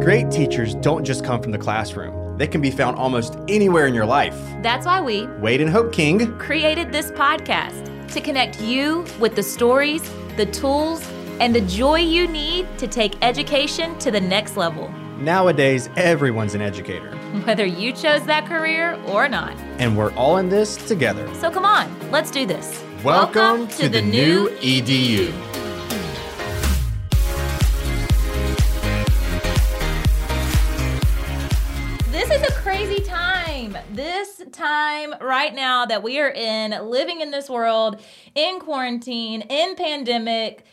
Great teachers don't just come from the classroom. They can be found almost anywhere in your life. That's why we, Wade and Hope King, created this podcast to connect you with the stories, the tools, and the joy you need to take education to the next level, nowadays everyone's an educator. whether you chose that career or not. And we're all in this together. So come on, let's do this. Welcome, to, the, new E EDU. Time right now that we are in, living in this world, in quarantine, in pandemic,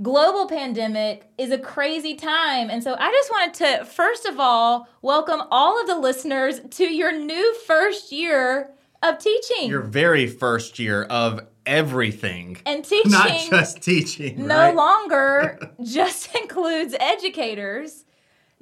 global pandemic, is a crazy time. And so I just wanted to, first of all, welcome all of the listeners to your new first year of teaching. Your very first year of everything. and teaching Not just teaching. no right? longer just includes educators.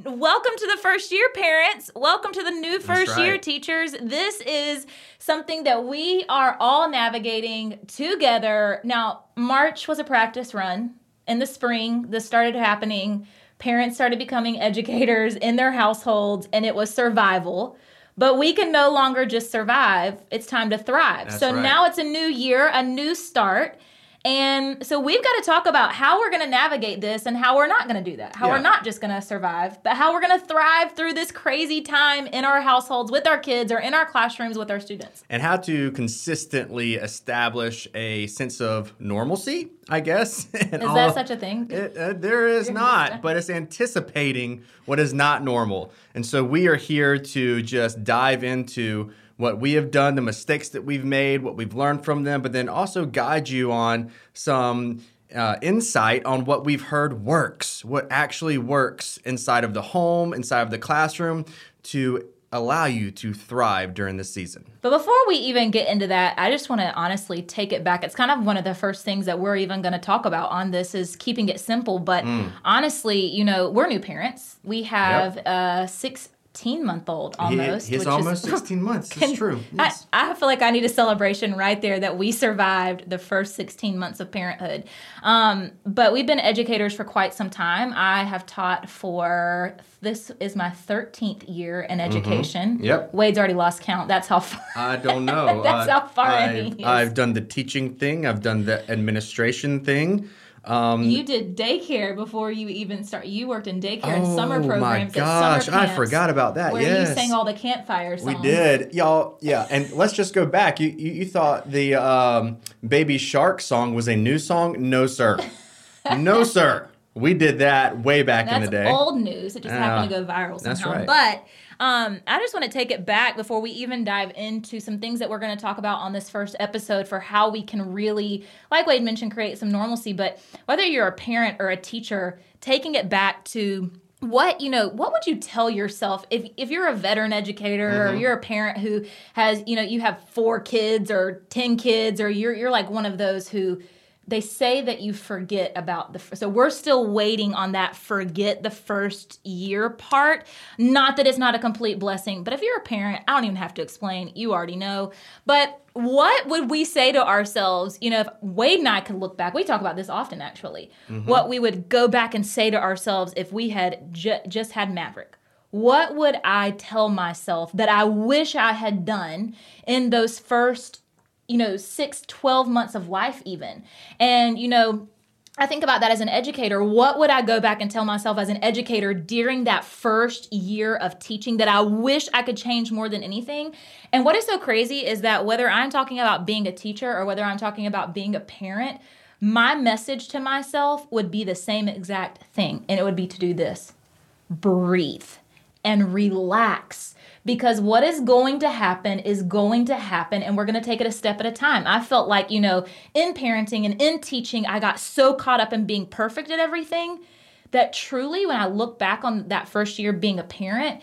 Welcome to the first year, parents. Welcome to the new first year, teachers. This is something that we are all navigating together. Now, March was a practice run. In the spring, this started happening. Parents started becoming educators in their households, and it was survival. But we can no longer just survive. It's time to thrive. That's so right. now it's a new year, a new start. And so we've got to talk about how we're going to navigate this and how we're not going to do that. How Yeah. we're not just going to survive, but how we're going to thrive through this crazy time in our households with our kids or in our classrooms with our students. and how to consistently establish a sense of normalcy, I guess. Is Is that such a thing? It, uh, there is not, but it's anticipating what is not normal. And so we are here to just dive into what we have done, the mistakes that we've made, what we've learned from them, but then also guide you on some uh, insight on what we've heard works, what actually works inside of the home, inside of the classroom to allow you to thrive during this season. But before we even get into that, I just want to honestly take it back. It's kind of one of the first things that we're even going to talk about on this is keeping it simple. But Mm. honestly, you know, we're new parents. We have a 16 month old almost. He, he's almost is, 16 months. It's true. I, Yes. I feel like I need a celebration right there that we survived the first 16 months of parenthood. Um, but we've been educators for quite some time. I have taught for this is my 13th year in education. Mm-hmm. Yep. Wade's already lost count. That's how far. I don't know. That's Uh, how far I've. I've done the teaching thing. I've done the administration thing. Um, You did daycare before you even start. You worked in daycare and oh summer my programs. gosh, at summer I forgot about that. Where yes, you sang all the campfire songs. we did, y'all. Yeah, and let's just go back. You you, you thought the um, Baby Shark song was a new song? No, sir. no, sir. We did that way back That's in the day. old news. It just happened to go viral That's somehow. right. But um, I just want to take it back before we even dive into some things that we're going to talk about on this first episode for how we can really, like Wade mentioned, create some normalcy. But whether you're a parent or a teacher, taking it back to what you know what would you tell yourself if if you're a veteran educator or you're a parent who has you know you have four kids or 10 kids or you're you're like one of those who they say that you forget about the so we're still waiting on that forget the first year part. Not that it's not a complete blessing but if you're a parent i don't even have to explain you already know. But what would we say to ourselves you know if wade and i could look back we talk about this often actually mm-hmm. what we would go back and say to ourselves if we had ju- just had maverick? What would i tell myself that i wish i had done in those first you know, six, 12 months of life, even. And, you know, I think about that as an educator. What would I go back and tell myself as an educator during that first year of teaching that I wish I could change more than anything? And what is so crazy is that whether I'm talking about being a teacher or whether I'm talking about being a parent, my message to myself would be the same exact thing. And it would be to do this breathe and relax because what is going to happen is going to happen and we're going to take it a step at a time. I felt like, you know, in parenting and in teaching, I got so caught up in being perfect at everything that truly when I look back on that first year being a parent,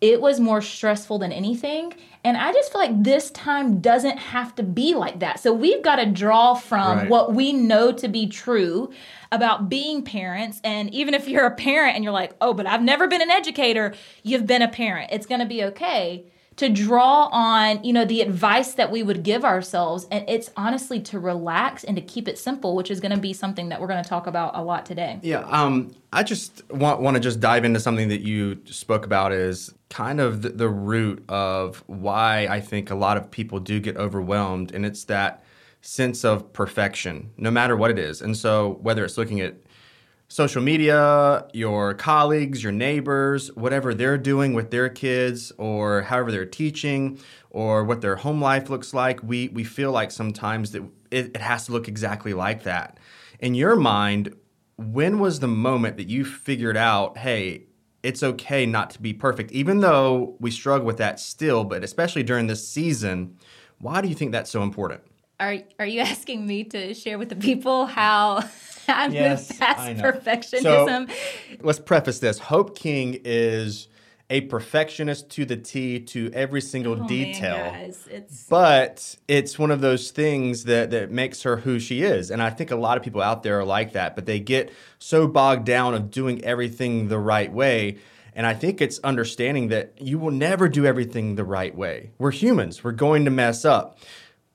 it was more stressful than anything. And I just feel like this time doesn't have to be like that. So we've got to draw from Right. what we know to be true about being parents. And even if you're a parent and you're like, oh, but I've never been an educator, you've been a parent. It's going to be okay to draw on, you know, the advice that we would give ourselves. And it's honestly to relax and to keep it simple, which is going to be something that we're going to talk about a lot today. Yeah, um, I just want, want to just dive into something that you spoke about is kind of the, the root of why I think a lot of people do get overwhelmed. And it's that sense of perfection, no matter what it is. And so whether it's looking at social media, your colleagues, your neighbors, whatever they're doing with their kids or however they're teaching or what their home life looks like, we, we feel like sometimes that it, it has to look exactly like that. In your mind, when was the moment that you figured out, hey, it's okay not to be perfect, even though we struggle with that still, but especially during this season, why do you think that's so important? Are, are you asking me to share with the people how I've yes, moved past perfectionism. So, let's preface this. Hope King is a perfectionist to the T to every single oh, detail. Man, it's... But it's one of those things that, that makes her who she is. And I think a lot of people out there are like that, but they get so bogged down of doing everything the right way. And I think it's understanding that you will never do everything the right way. We're humans, we're going to mess up.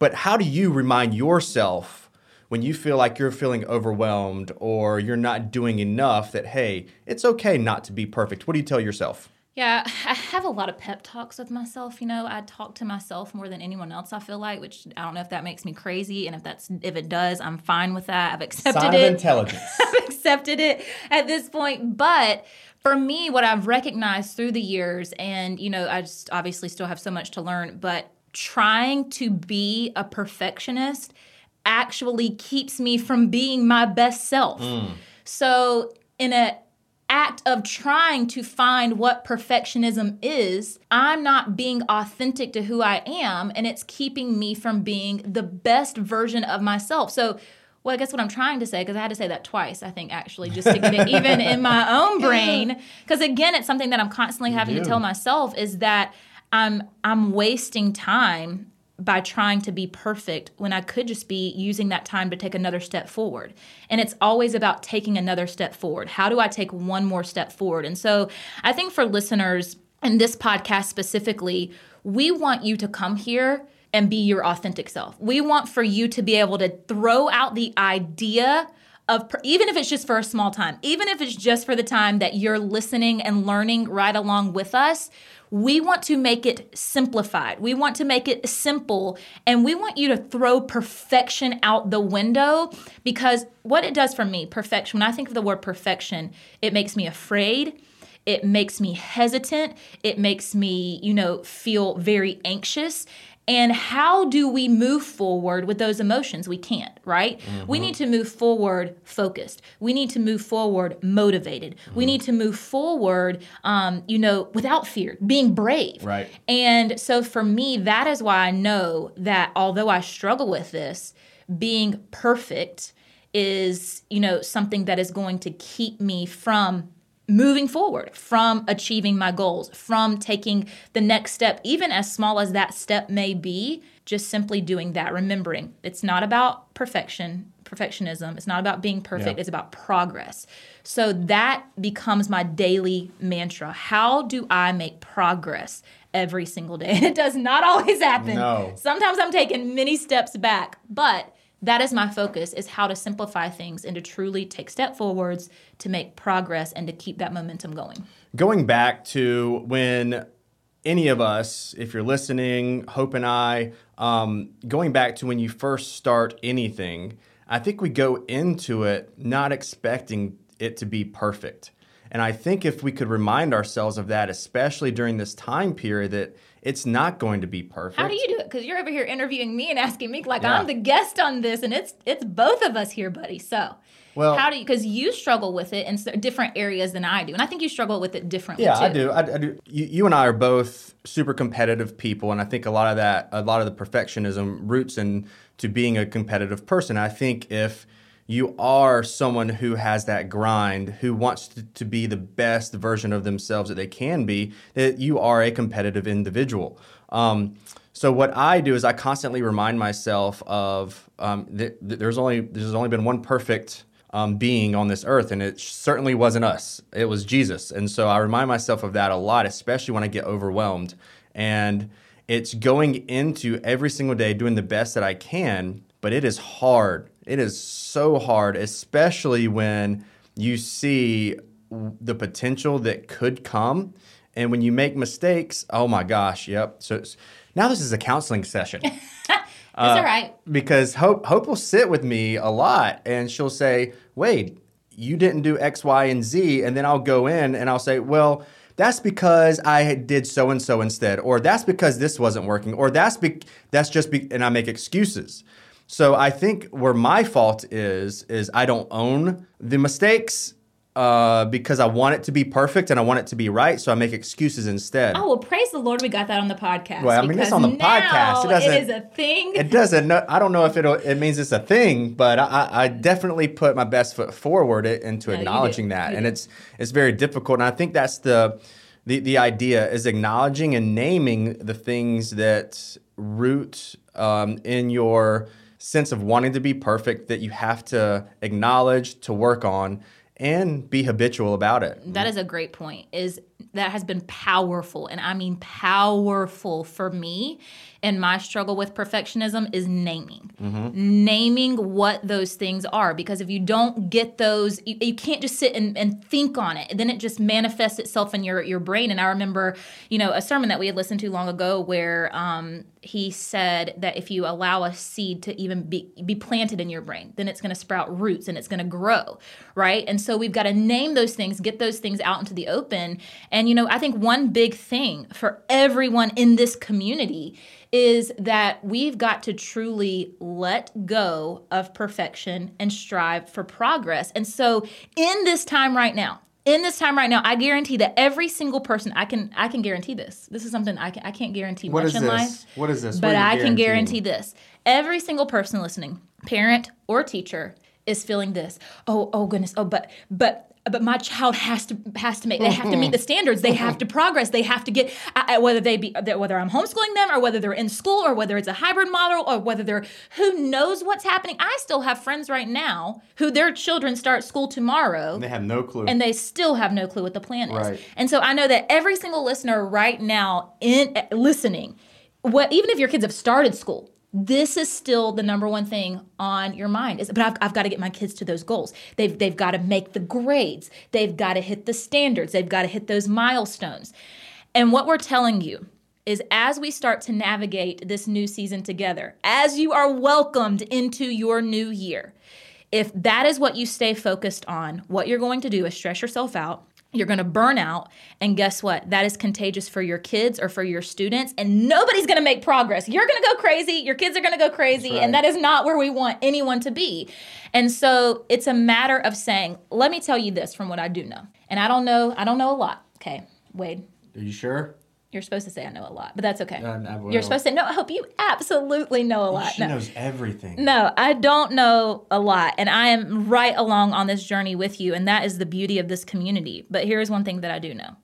But how do you remind yourself when you feel like you're feeling overwhelmed or you're not doing enough that hey it's okay not to be perfect what do you tell yourself yeah, I have a lot of pep talks with myself. You know, I talk to myself more than anyone else. I feel like, which I don't know if that makes me crazy, and if that's if it does, I'm fine with that. I've accepted Sign it. Of intelligence. I've accepted it at this point. But for me, what I've recognized through the years, and you know, I just obviously still have so much to learn, but trying to be a perfectionist actually keeps me from being my best self. Mm. So, in an act of trying to find what perfectionism is, I'm not being authentic to who I am, and it's keeping me from being the best version of myself. So, well, I guess what I'm trying to say, because I had to say that twice, I think, actually, just to get it even in my own brain. Because again, it's something that I'm constantly having to tell myself is that I'm I'm wasting time by trying to be perfect when I could just be using that time to take another step forward. And it's always about taking another step forward. How do I take one more step forward? And so I think for listeners in this podcast specifically, we want you to come here and be your authentic self. We want for you to be able to throw out the idea of even if it's just for a small time, even if it's just for the time that you're listening and learning right along with us, we want to make it simplified. We want to make it simple. And we want you to throw perfection out the window because what it does for me, perfection, when I think of the word perfection, it makes me afraid. It makes me hesitant. It makes me, you know, feel very anxious. And how do we move forward with those emotions? We can't, right? Mm-hmm. We need to move forward focused. We need to move forward motivated. Mm-hmm. We need to move forward, um, you know, without fear, being brave. Right. And so for me, that is why I know that although I struggle with this, being perfect is, you know, something that is going to keep me from moving forward from achieving my goals, from taking the next step, even as small as that step may be, just simply doing that, remembering it's not about perfection, perfectionism, it's not about being perfect, yeah. it's about progress. So that becomes my daily mantra. How do I make progress every single day? And it does not always happen. No. Sometimes I'm taking many steps back, but that is my focus is how to simplify things and to truly take step forwards to make progress and to keep that momentum going. Going back to when any of us if you're listening hope and i um, going back to when you first start anything i think we go into it not expecting it to be perfect. And i think if we could remind ourselves of that especially during this time period that it's not going to be perfect. How do you do it? Because you're over here interviewing me and asking me like yeah. I'm the guest on this, and it's it's both of us here, buddy. So, well, how do you? Because you struggle with it in different areas than I do, and I think you struggle with it differently. Yeah, too. I do. I, I do. You, you, and I are both super competitive people, and I think a lot of that, a lot of the perfectionism roots into being a competitive person. I think if you are someone who has that grind, who wants to, to, be the best version of themselves that they can be, that you are a competitive individual. Um, so what I do is I constantly remind myself of um, that, that there's only there's only been one perfect um, being on this earth, and it certainly wasn't us. It was Jesus, and so I remind myself of that a lot, especially when I get overwhelmed. And it's going into every single day doing the best that I can, but it is hard. It is so hard, especially when you see the potential that could come. And when you make mistakes, oh my gosh, yep. So now this is a counseling session. That's uh, all right. because Hope Hope will sit with me a lot and she'll say, Wade, you didn't do X, Y, and Z. And then I'll go in and I'll say, Well, that's because I did so and so instead, or that's because this wasn't working, or that's be- that's just be- and I make excuses. So I think where my fault is is I don't own the mistakes uh, because I want it to be perfect and I want it to be right, so I make excuses instead. Oh well, praise the Lord, we got that on the podcast. Well, I mean, it's on the podcast. It doesn't- It is a thing. It doesn't. I don't know if it it means it's a thing, but I, I definitely put my best foot forward it into No, acknowledging that, You and do. it's it's very difficult. And I think that's the the the idea is acknowledging and naming the things that root um, in your sense of wanting to be perfect that you have to acknowledge to work on and be habitual about it. That is a great point. Is that has been powerful, and I mean powerful for me in my struggle with perfectionism is naming, naming what those things are. Because if you don't get those, you, you can't just sit and, and think on it. Then it just manifests itself in your your brain. And I remember, you know, a sermon that we had listened to long ago where um, he said that if you allow a seed to even be, be planted in your brain, then it's going to sprout roots and it's going to grow, right? And so we've got to name those things, get those things out into the open. And, you know, I think one big thing for everyone in this community is that we've got to truly let go of perfection and strive for progress. And so in this time right now, in this time right now, I guarantee that every single person I can I can guarantee this. This is something I can I can't guarantee What much is in this? life. What is this? What But I can guarantee this. Every single person listening, parent or teacher, is feeling this. Oh, oh goodness. Oh, but but but my child has to has to make they have to meet mm-hmm. the standards they have to mm-hmm. progress they have to get I- I- whether they be whether i'm homeschooling them or whether they're in school or whether it's a hybrid model or whether they're who knows what's happening i still have friends right now who their children start school tomorrow They have no clue. and they still have no clue what the plan is. Right. And so I know that every single listener right now in uh, listening, what even if your kids have started school, this is still the number one thing on your mind is but I've, I've got to get my kids to those goals. They've, they've got to make the grades. They've got to hit the standards. They've got to hit those milestones. And what we're telling you is as we start to navigate this new season together as you are welcomed into your new year if that is what you stay focused on, what you're going to do is stress yourself out. You're going to burn out. And guess what? That is contagious for your kids or for your students. And nobody's going to make progress. You're going to go crazy. Your kids are going to go crazy. And that is not where we want anyone to be. And so it's a matter of saying, let me tell you this from what I do know. And I don't know, I don't know a lot. Okay, Wade. Are you sure? You're supposed to say I know a lot, but that's okay. I will. You're supposed to say, no, I hope you absolutely know a lot. She No. knows everything. No, I don't know a lot. And I am right along on this journey with you. And that is the beauty of this community. But here's one thing that I do know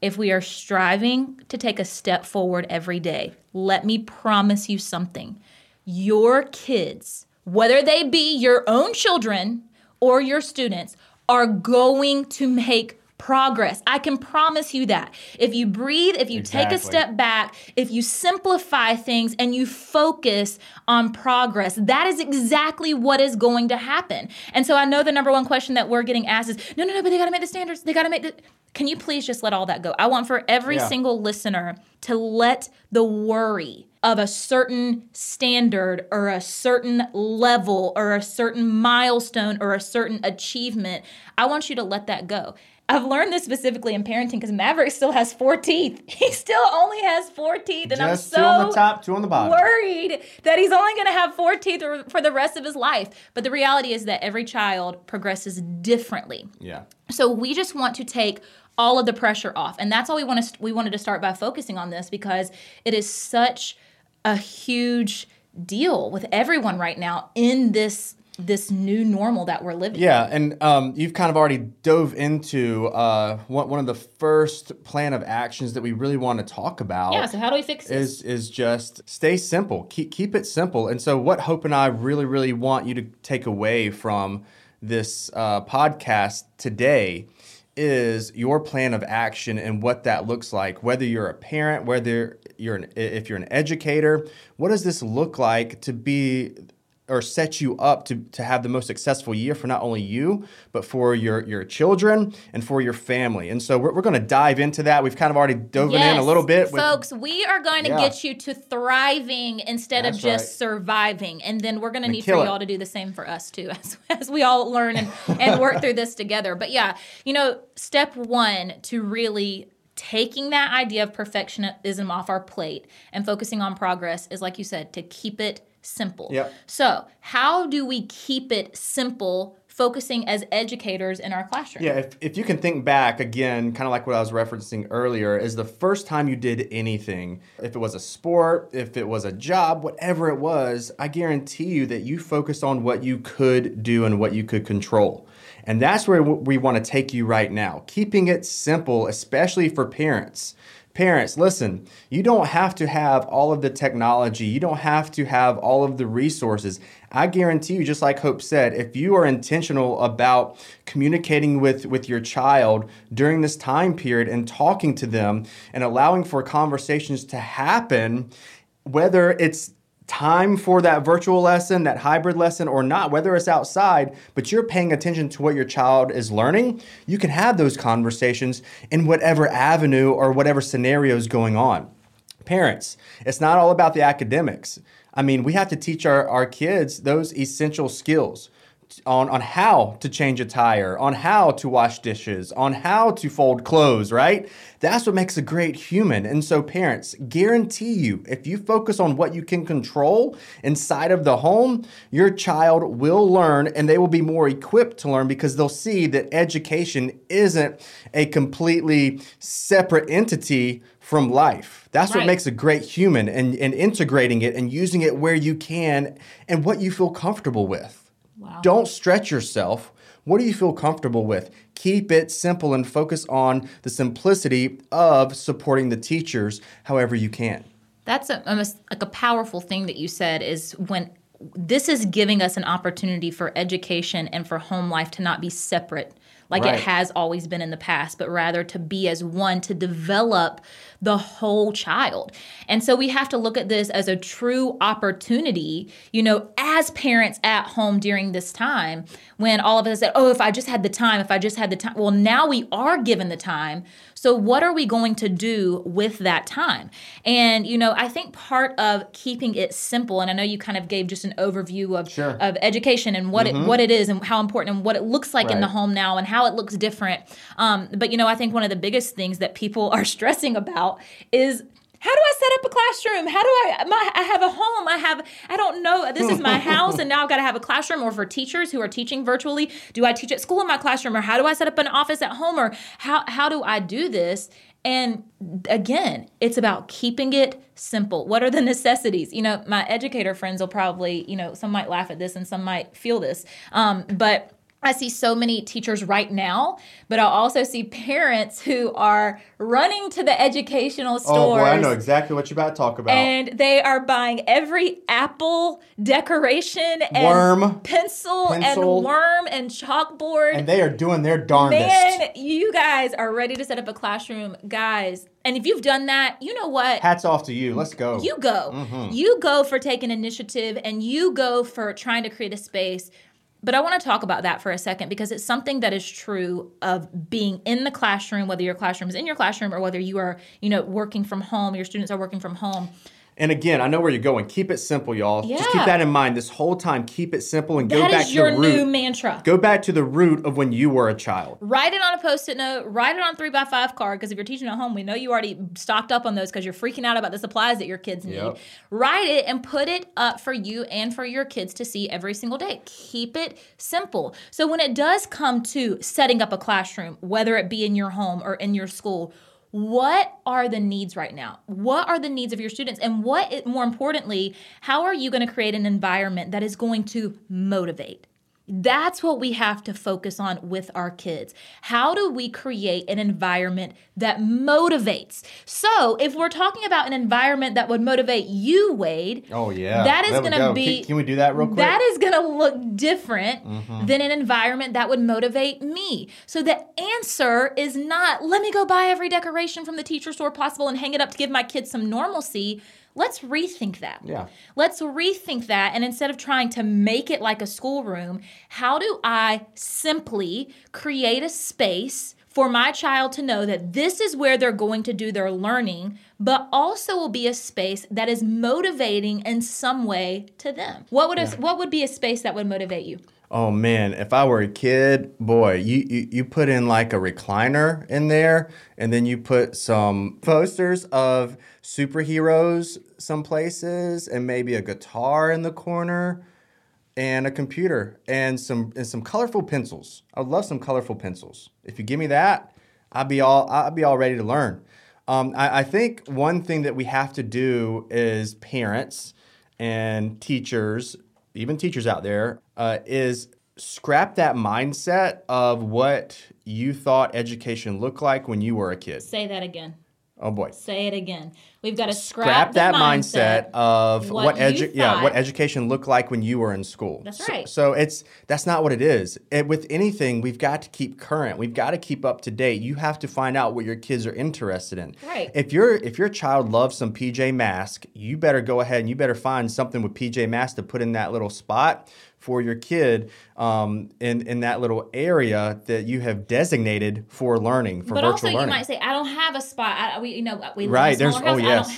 if we are striving to take a step forward every day, let me promise you something. Your kids, whether they be your own children or your students, are going to make progress. I can promise you that. If you breathe, if you take a step back, if you simplify things and you focus on progress, that is exactly what is going to happen. And so I know the number one question that we're getting asked is no, no, no, but they got to make the standards. They got to make the. Can you please just let all that go? I want for every Yeah. single listener to let the worry of a certain standard or a certain level or a certain milestone or a certain achievement, I want you to let that go. I've learned this specifically in parenting because Maverick still has four teeth. He still only has four teeth, and Just I'm two on so the top, two on the bottom. worried that he's only going to have four teeth for- for the rest of his life. But the reality is that every child progresses differently. Yeah. So we just want to take all of the pressure off, and that's all we want to. We wanted to start by focusing on this because it is such a huge deal with everyone right now in this this new normal that we're living. Yeah, and um, you've kind of already dove into uh, one, one of the first plan of actions that we really want to talk about. Yeah. So how do we fix this? is is just stay simple. Keep keep it simple. And so, what Hope and I really really want you to take away from this uh, podcast today is your plan of action and what that looks like? Whether you're a parent, whether you're an, if you're an educator, what does this look like to be or set you up to, to have the most successful year for not only you, but for your, your children and for your family. And so we're, we're going to dive into that. We've kind of already dove yes, in a little bit. With, Folks, we are going to yeah. get you to thriving instead That's of just right. surviving. And then we're going to need for y'all to do the same for us too, as, as we all learn and, and work through this together. But yeah, you know, step one to really taking that idea of perfectionism off our plate and focusing on progress is like you said to keep it simple. Yep. So, how do we keep it simple focusing as educators in our classroom. Yeah, if, if you can think back again, kind of like what I was referencing earlier, is the first time you did anything, if it was a sport, if it was a job, whatever it was, I guarantee you that you focused on what you could do and what you could control. And that's where we want to take you right now, keeping it simple, especially for parents. Parents, listen, you don't have to have all of the technology. You don't have to have all of the resources. I guarantee you, just like Hope said, if you are intentional about communicating with, with your child during this time period and talking to them and allowing for conversations to happen, whether it's time for that virtual lesson, that hybrid lesson, or not, whether it's outside, but you're paying attention to what your child is learning, you can have those conversations in whatever avenue or whatever scenario is going on. Parents, it's not all about the academics. I mean, we have to teach our, our kids those essential skills on, on how to change a tire, on how to wash dishes, on how to fold clothes, right? That's what makes a great human. And so, parents, guarantee you, if you focus on what you can control inside of the home, your child will learn and they will be more equipped to learn because they'll see that education isn't a completely separate entity from life. That's right. what makes a great human and, and integrating it and using it where you can and what you feel comfortable with. Wow. Don't stretch yourself. What do you feel comfortable with? Keep it simple and focus on the simplicity of supporting the teachers however you can. That's a, almost like a powerful thing that you said is when this is giving us an opportunity for education and for home life to not be separate like right. it has always been in the past, but rather to be as one to develop the whole child. And so we have to look at this as a true opportunity, you know, as parents at home during this time when all of us said, oh, if I just had the time, if I just had the time. Well, now we are given the time. So what are we going to do with that time? And, you know, I think part of keeping it simple, and I know you kind of gave just an overview of, sure. of education and what mm-hmm. it what it is and how important and what it looks like right. in the home now and how it looks different. Um, but, you know, I think one of the biggest things that people are stressing about about is how do I set up a classroom? How do I my, I have a home. I have I don't know. This is my house and now I've got to have a classroom or for teachers who are teaching virtually, do I teach at school in my classroom or how do I set up an office at home or how how do I do this? And again, it's about keeping it simple. What are the necessities? You know, my educator friends will probably, you know, some might laugh at this and some might feel this. Um, but I see so many teachers right now, but I also see parents who are running to the educational stores. Oh boy, I know exactly what you're about to talk about. And they are buying every apple decoration and worm, pencil, pencil, and worm and chalkboard. And they are doing their darndest. Man, you guys are ready to set up a classroom, guys. And if you've done that, you know what? Hats off to you. Let's go. You go. Mm-hmm. You go for taking initiative and you go for trying to create a space but I want to talk about that for a second because it's something that is true of being in the classroom, whether your classroom is in your classroom or whether you are, you know, working from home, your students are working from home. And again, I know where you're going. Keep it simple, y'all. Yeah. Just keep that in mind this whole time. Keep it simple and that go back to your root. That is your new mantra. Go back to the root of when you were a child. Write it on a post-it note. Write it on three by five card because if you're teaching at home, we know you already stocked up on those because you're freaking out about the supplies that your kids need. Yep. Write it and put it up for you and for your kids to see every single day. Keep it simple. So when it does come to setting up a classroom, whether it be in your home or in your school what are the needs right now? What are the needs of your students? And what, more importantly, how are you going to create an environment that is going to motivate? That's what we have to focus on with our kids. How do we create an environment that motivates? So, if we're talking about an environment that would motivate you, Wade, oh yeah, that is going to go. be. Can, can, we do that real quick? That is going to look different mm-hmm. than an environment that would motivate me. So the answer is not let me go buy every decoration from the teacher store possible and hang it up to give my kids some normalcy. Let's rethink that. Yeah. Let's rethink that. And instead of trying to make it like a schoolroom, how do I simply create a space for my child to know that this is where they're going to do their learning, but also will be a space that is motivating in some way to them. What would a, what would be a space that would motivate you? Oh man, if I were a kid, boy, you, you, you put in like a recliner in there, and then you put some posters of superheroes some places, and maybe a guitar in the corner, and a computer, and some and some colorful pencils. I would love some colorful pencils. If you give me that, I'd be all I'd be all ready to learn. Um, I, I think one thing that we have to do is parents and teachers even teachers out there, uh, is scrap that mindset of what you thought education looked like when you were a kid. Say that again. Oh boy. Say it again. We've got to scrap, scrap that mindset, mindset, of what, what edu- yeah, what education looked like when you were in school. That's so, right. So it's that's not what it is. It, with anything, we've got to keep current. We've got to keep up to date. You have to find out what your kids are interested in. Right. If your if your child loves some PJ Mask, you better go ahead and you better find something with PJ Mask to put in that little spot for your kid um, in in that little area that you have designated for learning for but virtual also learning. you might say, I don't have a spot. I, we you know we right. There's oh yes.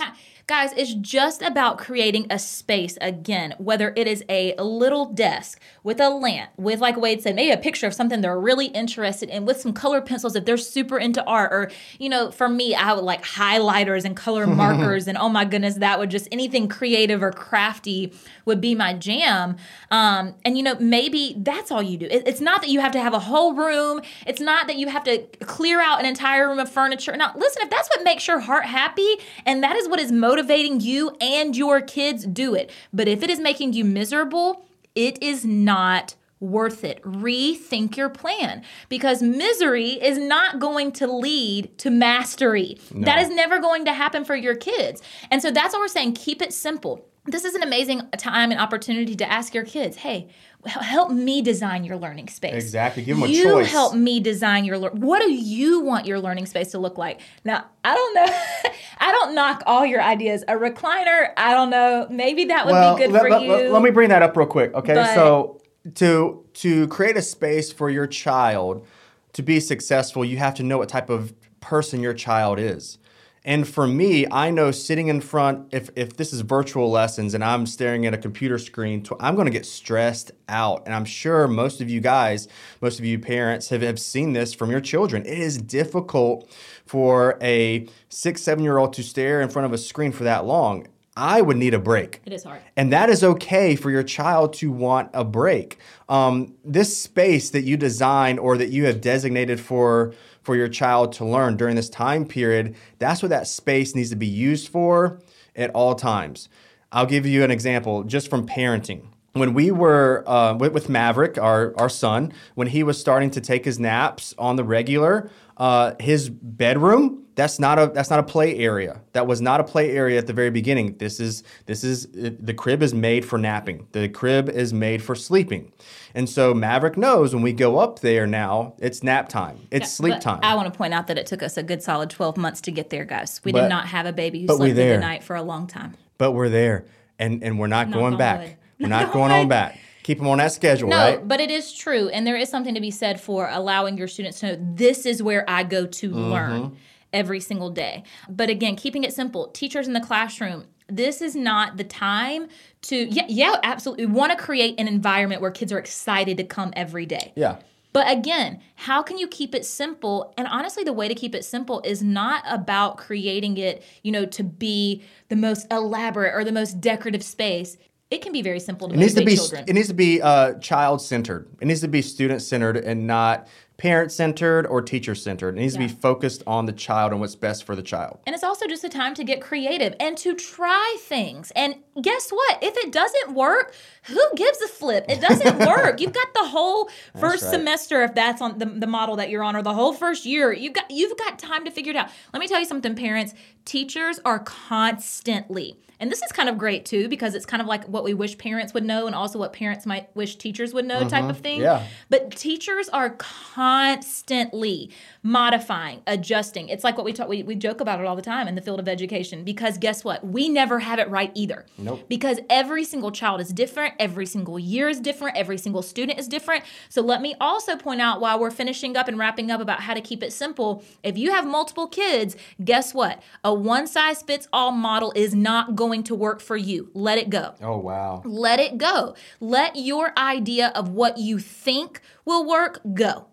Guys, it's just about creating a space again, whether it is a little desk with a lamp, with, like Wade said, maybe a picture of something they're really interested in, with some color pencils if they're super into art. Or, you know, for me, I would like highlighters and color markers. and oh my goodness, that would just anything creative or crafty would be my jam. Um, and, you know, maybe that's all you do. It, it's not that you have to have a whole room, it's not that you have to clear out an entire room of furniture. Now, listen, if that's what makes your heart happy and that is what is motivating, motivating you and your kids, do it. But if it is making you miserable, it is not worth it. Rethink your plan because misery is not going to lead to mastery. No. That is never going to happen for your kids. And so that's what we're saying keep it simple. This is an amazing time and opportunity to ask your kids, hey, help me design your learning space. Exactly. Give them you a choice. You help me design your learn. What do you want your learning space to look like? Now, I don't know. I don't knock all your ideas. A recliner, I don't know. Maybe that would well, be good let, for let, you. Let, let, me bring that up real quick. Okay. But, so to to create a space for your child to be successful, you have to know what type of person your child is. And for me, I know sitting in front, if, if this is virtual lessons and I'm staring at a computer screen, I'm going to get stressed out. And I'm sure most of you guys, most of you parents have, have seen this from your children. It is difficult for a six, seven year old to stare in front of a screen for that long. I would need a break. It is hard. And that is okay for your child to want a break. Um, this space that you design or that you have designated for for your child to learn during this time period, that's what that space needs to be used for at all times. I'll give you an example just from parenting. When we were uh, with, with, Maverick, our, our son, when he was starting to take his naps on the regular, uh, his bedroom that's not a that's not a play area. That was not a play area at the very beginning. This is this is the crib is made for napping. The crib is made for sleeping. And so Maverick knows when we go up there now, it's nap time. It's yeah, sleep time. I want to point out that it took us a good solid 12 months to get there, guys. We but, did not have a baby who slept through the night for a long time. But we're there. And and we're not, not going back. We're not going on back keep them on that schedule, no, right? but it is true, and there is something to be said for allowing your students to know this is where I go to mm-hmm. learn every single day. But again, keeping it simple, teachers in the classroom, this is not the time to yeah, yeah, absolutely. We want to create an environment where kids are excited to come every day. Yeah. But again, how can you keep it simple? And honestly, the way to keep it simple is not about creating it, you know, to be the most elaborate or the most decorative space. It can be very simple to it needs to be children. it needs to be uh, child centered. It needs to be student centered and not parent centered or teacher centered. It needs Yeah. to be focused on the child and what's best for the child. And it's also just a time to get creative and to try things. And guess what? If it doesn't work, who gives a flip? It doesn't work. You've got the whole first right. semester, if that's on the, the model that you're on, or the whole first year. You've got you've got time to figure it out. Let me tell you something, parents. Teachers are constantly and this is kind of great too because it's kind of like what we wish parents would know and also what parents might wish teachers would know type of mm-hmm. thing. yeah. But teachers are constantly modifying, adjusting. It's like what we talk we, we joke about it all the time in the field of education because guess what? We never have it right either. Nope. Because every single child is different, every single year is different, every single student is different. So let me also point out while we're finishing up and wrapping up about how to keep it simple, if you have multiple kids, guess what? A one size fits all model is not going to work for you. Let it go. Oh, wow. Let it go. Let your idea of what you think will work go.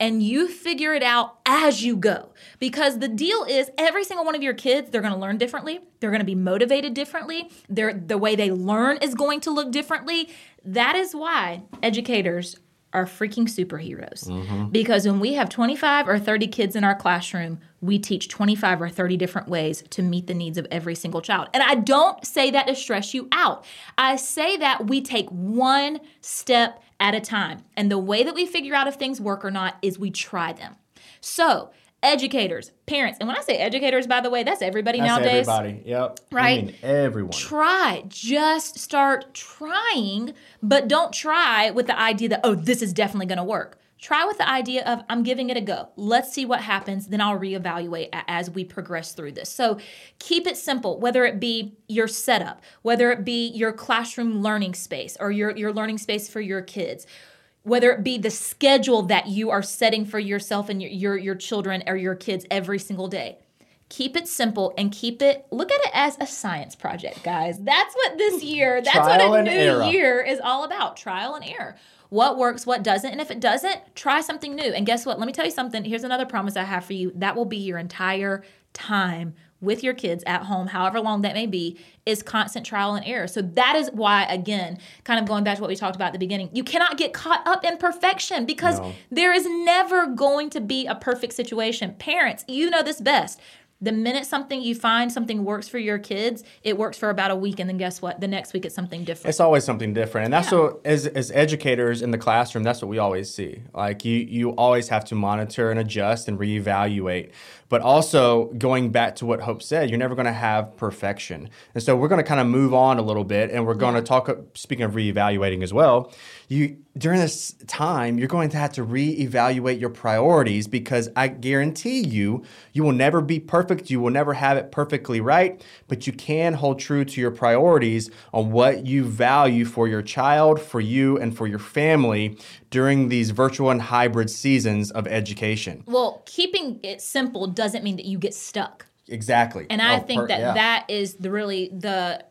And you figure it out as you go. Because the deal is every single one of your kids, they're going to learn differently. They're going to be motivated differently. They're, the way they learn is going to look differently. That is why educators are freaking superheroes. Mm-hmm. Because when we have 25 or 30 kids in our classroom, we teach 25 or 30 different ways to meet the needs of every single child. And I don't say that to stress you out. I say that we take one step at a time. And the way that we figure out if things work or not is we try them. So, educators, parents, and when I say educators, by the way, that's everybody That's nowadays everybody. Yep. Right? I mean, everyone. try just start trying but don't try with the idea that oh this is definitely going to work try with the idea of i'm giving it a go. Let's see what happens. Then i'll reevaluate as we progress through this. So keep it simple whether it be your setup whether it be your classroom learning space or your, your learning space for your kids whether it be the schedule that you are setting for yourself and your, your, your children or your kids every single day. Keep it simple and keep it look at it as a science project guys. That's what this year that's Trial what a new error. year is all about trial and error what works what doesn't and if it doesn't try something new. And guess what? Let me tell you something. Here's another promise i have for you. That will be your entire time with your kids at home however long that may be is constant trial and error. So that is why again kind of going back to what we talked about at the beginning you cannot get caught up in perfection because No. there is never going to be a perfect situation. Parents you know this best the minute something you find something works for your kids, it works for about a week, and then guess what? The next week it's something different. It's always something different, and that's Yeah. what as as educators in the classroom, that's what we always see. Like you, you always have to monitor and adjust and reevaluate. But also going back to what Hope said, you're never going to have perfection, and so we're going to kind of move on a little bit, and we're going to talk. Speaking of reevaluating as well, you during this time, you're going to have to reevaluate your priorities because I guarantee you, you will never be perfect. You will never have it perfectly right, but you can hold true to your priorities on what you value for your child, for you, and for your family during these virtual and hybrid seasons of education. well, keeping it simple doesn't mean that you get stuck. Exactly. And I Oh, think per- that yeah. that is the really the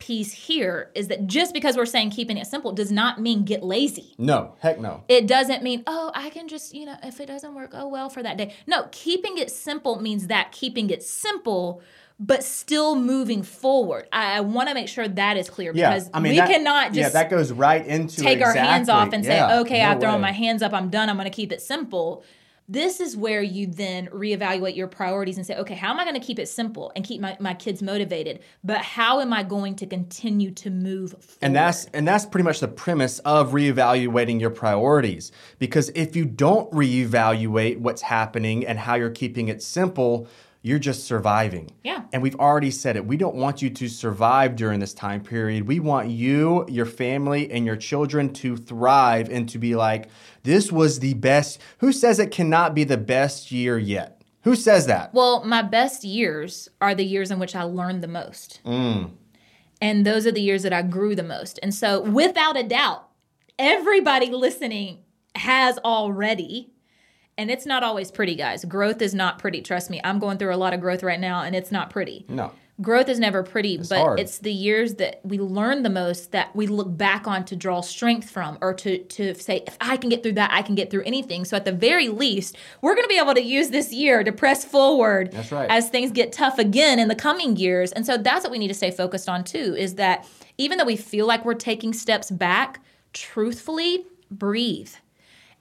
piece here is that just because we're saying keeping it simple does not mean get lazy. No, heck no. It doesn't mean, oh, I can just, you know, if it doesn't work, oh well for that day. No, keeping it simple means that keeping it simple, but still moving forward. I, I want to make sure that is clear Yeah, because I mean we that- cannot yeah, that goes right into take our hands off and yeah, say, okay, no I've thrown my hands up, I'm done, I'm going to keep it simple. This is where you then reevaluate your priorities and say, okay, how am I going to keep it simple and keep my, my kids motivated? But how am I going to continue to move forward? And that's and that's pretty much the premise of reevaluating your priorities. Because if you don't reevaluate what's happening and how you're keeping it simple, you're just surviving. Yeah. And we've already said it. We don't want you to survive during this time period. We want you, your family, and your children to thrive and to be like, this was the best. Who says it cannot be the best year yet? Who says that? Well, my best years are the years in which I learned the most. Mm. And those are the years that I grew the most. And so, without a doubt, everybody listening has already. And it's not always pretty, guys. Growth is not pretty. Trust me. I'm going through a lot of growth right now, and it's not pretty. No. Growth is never pretty, but hard. it's the years that we learn the most that we look back on to draw strength from or to, to say, if I can get through that, I can get through anything. So, at the very least, we're going to be able to use this year to press forward That's right. as things get tough again in the coming years. And so, that's what we need to stay focused on too is that even though we feel like we're taking steps back, truthfully, breathe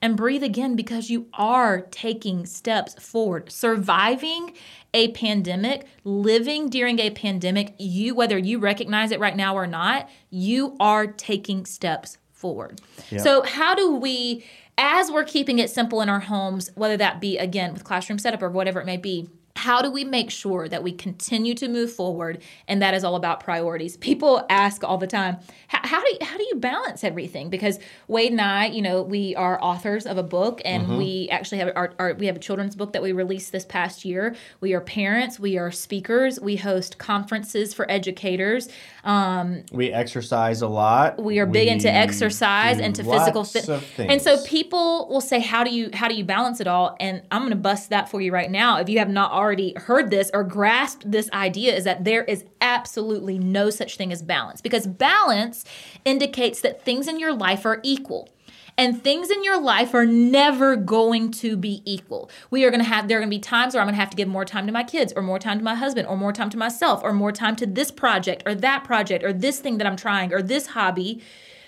and breathe again because you are taking steps forward. Surviving a pandemic, living during a pandemic, you whether you recognize it right now or not, you are taking steps forward. Yep. So how do we as we're keeping it simple in our homes, whether that be again with classroom setup or whatever it may be, how do we make sure that we continue to move forward? And that is all about priorities. People ask all the time how, do you, how do you balance everything? Because wade and i you know we are authors of a book and mm-hmm. we actually have our, our, we have a children's book that we released this past year. We are parents we are speakers we host conferences for educators um, we exercise a lot. We are big we into exercise into physical fitness, and so people will say how do you how do you balance it all? And i'm going to bust that for you right now. If you have not already heard this or grasped this idea is that there is absolutely no such thing as balance because balance indicates that things in your life are equal. And things in your life are never going to be equal. We are going to have, there are going to be times where I'm going to have to give more time to my kids, or more time to my husband, or more time to myself, or more time to this project, or that project, or this thing that I'm trying, or this hobby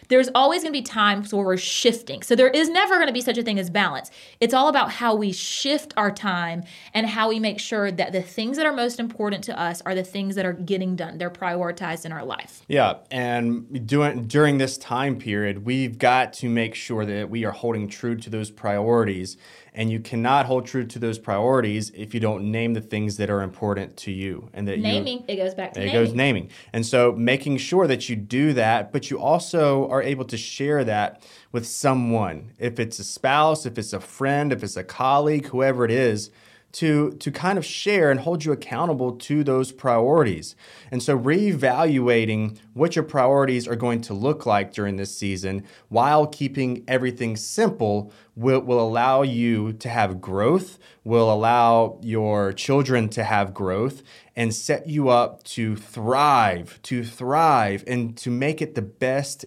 there's always going to be times where we're shifting. So there is never going to be such a thing as balance. It's all about how we shift our time and how we make sure that the things that are most important to us are the things that are getting done. They're prioritized in our life. Yeah, and doing during this time period, we've got to make sure that we are holding true to those priorities and you cannot hold true to those priorities if you don't name the things that are important to you and that naming. It goes back to it naming. goes naming. And so making sure that you do that but you also are able to share that with someone. If it's a spouse if it's a friend if it's a colleague whoever it is to to kind of share and hold you accountable to those priorities. And so reevaluating what your priorities are going to look like during this season while keeping everything simple will, will allow you to have growth, will allow your children to have growth and set you up to thrive, to thrive and to make it the best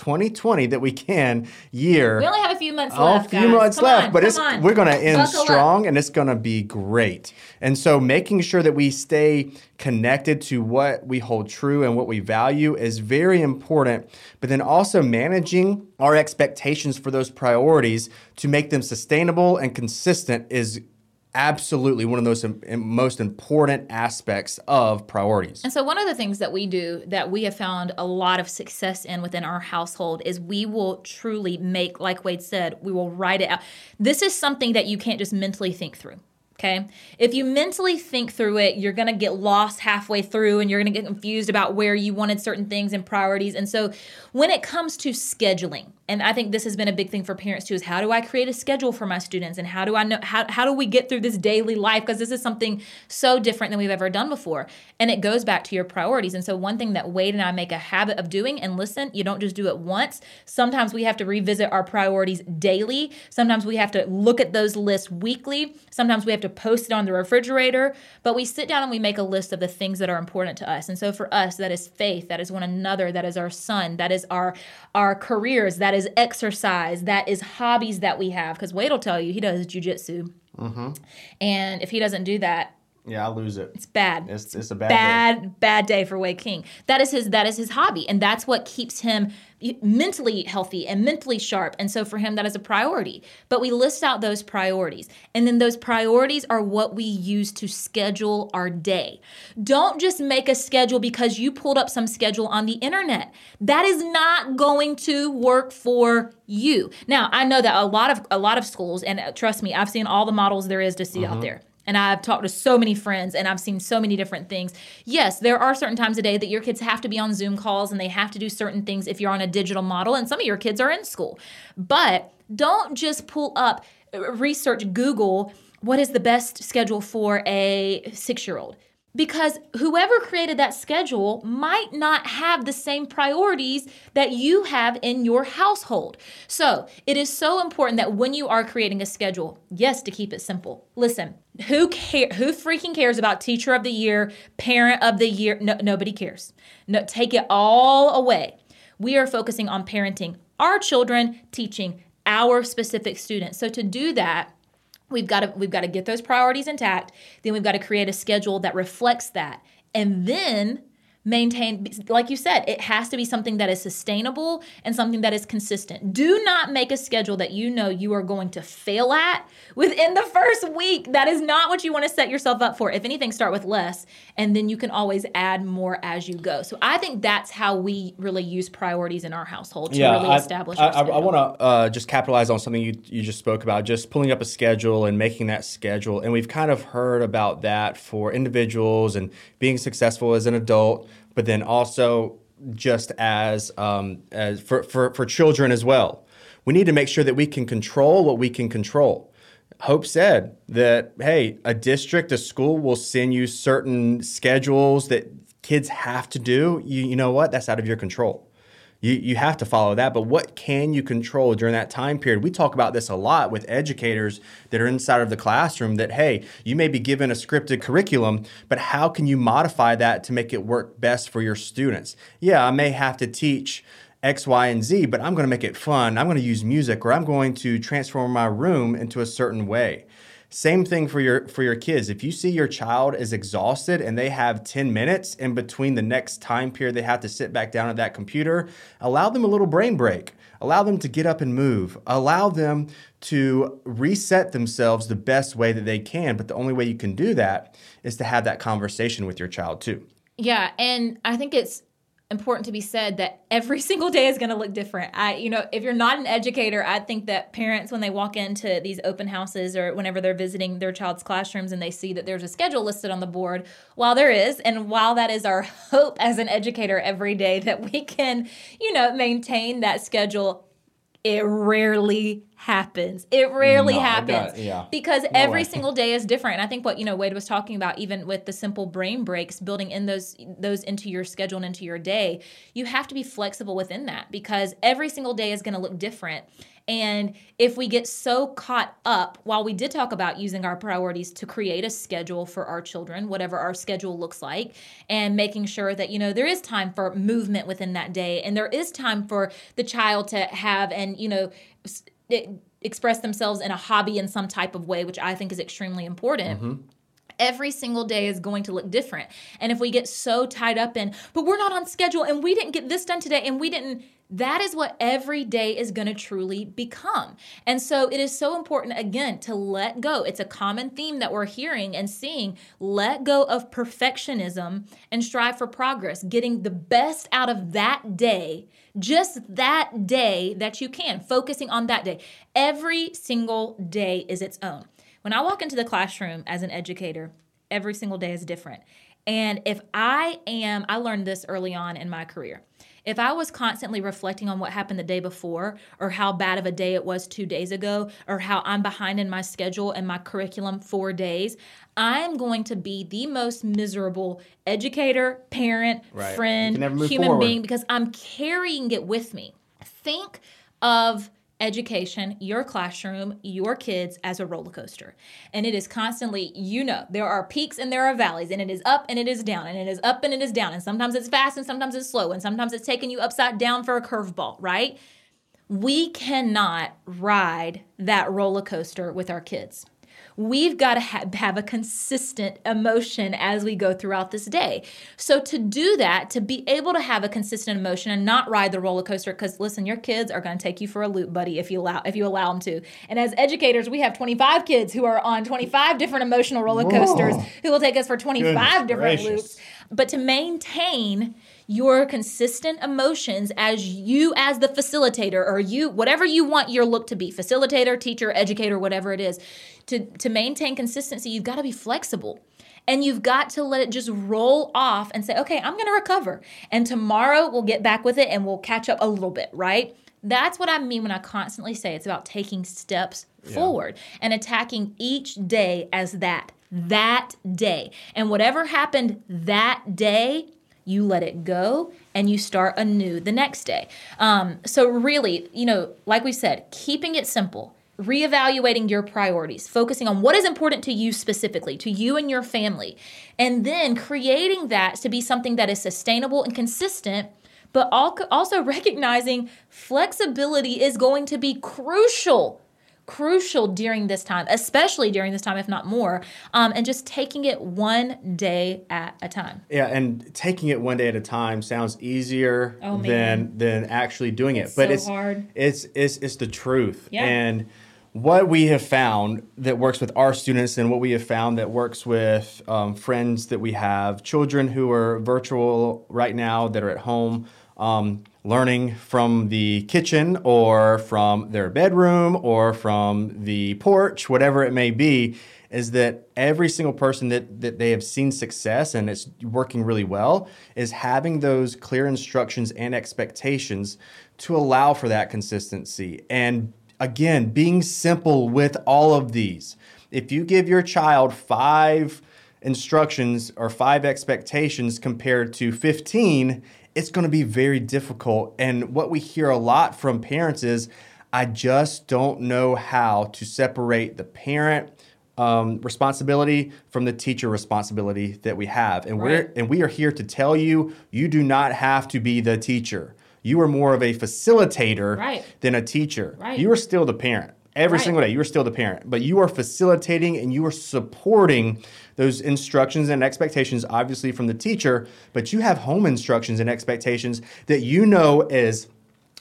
2020 that we can year. We only have a few months oh, left. A few guys. months come left, on, but it's on. we're going to end Buckle strong up. and it's going to be great. And so making sure that we stay connected to what we hold true and what we value is very important, but then also managing our expectations for those priorities to make them sustainable and consistent is absolutely one of those most important aspects of priorities. And so, one of the things that we do that we have found a lot of success in within our household is we will truly make, like Wade said, we will write it out. This is something that you can't just mentally think through. Okay. If you mentally think through it, you're going to get lost halfway through and you're going to get confused about where you wanted certain things and priorities. And so, when it comes to scheduling, and I think this has been a big thing for parents too, is how do I create a schedule for my students and how do I know, how, how do we get through this daily life? Because this is something so different than we've ever done before. And it goes back to your priorities. And so, one thing that Wade and I make a habit of doing, and listen, you don't just do it once. Sometimes we have to revisit our priorities daily. Sometimes we have to look at those lists weekly. Sometimes we have to post it on the refrigerator, but we sit down and we make a list of the things that are important to us. And so for us, that is faith, that is one another, that is our son, that is our our careers, that is exercise, that is hobbies that we have. Because Wade will tell you he does jujitsu, mm-hmm. and if he doesn't do that, yeah, I lose it. It's bad. It's, it's a bad bad day. bad day for Wade King. That is his that is his hobby, and that's what keeps him mentally healthy and mentally sharp. And so for him, that is a priority. But we list out those priorities, and then those priorities are what we use to schedule our day. Don't just make a schedule because you pulled up some schedule on the internet. That is not going to work for you. Now, I know that a lot of a lot of schools, and trust me, I've seen all the models there is to see mm-hmm. out there and I've talked to so many friends and I've seen so many different things. Yes, there are certain times a day that your kids have to be on Zoom calls and they have to do certain things if you're on a digital model, and some of your kids are in school. But don't just pull up, uh, research, Google what is the best schedule for a six year old because whoever created that schedule might not have the same priorities that you have in your household. So, it is so important that when you are creating a schedule, yes, to keep it simple. Listen, who care who freaking cares about teacher of the year, parent of the year? No, nobody cares. No, take it all away. We are focusing on parenting our children, teaching our specific students. So to do that, we've got to we've got to get those priorities intact. Then we've got to create a schedule that reflects that. And then maintain like you said it has to be something that is sustainable and something that is consistent. Do not make a schedule that you know you are going to fail at within the first week. That is not what you want to set yourself up for. If anything start with less and then you can always add more as you go so i think that's how we really use priorities in our household to yeah, really I, establish I, I, I want to uh, just capitalize on something you, you just spoke about, just pulling up a schedule and making that schedule. And we've kind of heard about that for individuals and being successful as an adult, but then also just as, um, as for, for, for children as well. We need to make sure that we can control what we can control. Hope said that, hey, a district, a school will send you certain schedules that kids have to do. You, you know what? That's out of your control. You, you have to follow that. But what can you control during that time period? We talk about this a lot with educators that are inside of the classroom that, hey, you may be given a scripted curriculum, but how can you modify that to make it work best for your students? Yeah, I may have to teach X, Y, and Z, but I'm going to make it fun. I'm going to use music or I'm going to transform my room into a certain way. Same thing for your for your kids. If you see your child is exhausted and they have 10 minutes in between the next time period they have to sit back down at that computer, allow them a little brain break. Allow them to get up and move. Allow them to reset themselves the best way that they can, but the only way you can do that is to have that conversation with your child too. Yeah, and I think it's important to be said that every single day is going to look different. I you know, if you're not an educator, I think that parents when they walk into these open houses or whenever they're visiting their child's classrooms and they see that there's a schedule listed on the board, while there is and while that is our hope as an educator every day that we can, you know, maintain that schedule it rarely happens. It rarely No, happens got- yeah. because No every way. single day is different. And I think what you know Wade was talking about, even with the simple brain breaks, building in those those into your schedule and into your day, you have to be flexible within that because every single day is going to look different. And if we get so caught up, while we did talk about using our priorities to create a schedule for our children, whatever our schedule looks like, and making sure that, you know, there is time for movement within that day and there is time for the child to have and, you know, express themselves in a hobby in some type of way, which I think is extremely important mm-hmm. every single day is going to look different. And if we get so tied up in, but we're not on schedule and we didn't get this done today and we didn't, that is what every day is going to truly become. And so it is so important, again, to let go. It's a common theme that we're hearing and seeing. Let go of perfectionism and strive for progress, getting the best out of that day, just that day that you can, focusing on that day. Every single day is its own. When I walk into the classroom as an educator, every single day is different. And if I am, I learned this early on in my career. If I was constantly reflecting on what happened the day before, or how bad of a day it was two days ago, or how I'm behind in my schedule and my curriculum four days, I am going to be the most miserable educator, parent, Right. Friend, can never move human forward. being because I'm carrying it with me. Think of education, your classroom, your kids as a roller coaster. And it is constantly, you know, there are peaks and there are valleys, and it is up and it is down, and it is up and it is down. And sometimes it's fast and sometimes it's slow, and sometimes it's taking you upside down for a curveball, right? We cannot ride that roller coaster with our kids. We've got to ha- have a consistent emotion as we go throughout this day. So, to do that, to be able to have a consistent emotion and not ride the roller coaster, because listen, your kids are going to take you for a loop, buddy, if you allow if you allow them to. And as educators, we have 25 kids who are on 25 different emotional roller coasters who will take us for 25 Goodness different gracious. loops. But to maintain your consistent emotions as you as the facilitator or you whatever you want your look to be facilitator teacher educator whatever it is to to maintain consistency you've got to be flexible. And you've got to let it just roll off and say okay i'm going to recover. And tomorrow we'll get back with it and we'll catch up a little bit right? That's what i mean when i constantly say it's about taking steps forward and attacking each day as that that day. And whatever happened that day you let it go and you start anew the next day. Um, so, really, you know, like we said, keeping it simple, reevaluating your priorities, focusing on what is important to you specifically, to you and your family, and then creating that to be something that is sustainable and consistent. But also recognizing flexibility is going to be crucial crucial during this time, especially during this time, if not more, um, and just taking it one day at a time. Yeah, and taking it one day at a time sounds easier Oh, than than actually doing it. It's but so it's hard. it's it's it's the truth. Yeah. And what we have found that works with our students and what we have found that works with um, friends that we have, children who are virtual right now that are at home um, learning from the kitchen or from their bedroom or from the porch, whatever it may be, is that every single person that, that they have seen success and it's working really well is having those clear instructions and expectations to allow for that consistency. And again, being simple with all of these. If you give your child five instructions or five expectations compared to 15, it's going to be very difficult. And what we hear a lot from parents is, I just don't know how to separate the parent um, responsibility from the teacher responsibility that we have. And we're and we are here to tell you, you do not have to be the teacher. You are more of a facilitator Right. than a teacher. Right. You are still the parent. Every Right. single day, you are still the parent, but you are facilitating and you are supporting those instructions and expectations, obviously from the teacher. But you have home instructions and expectations that you know as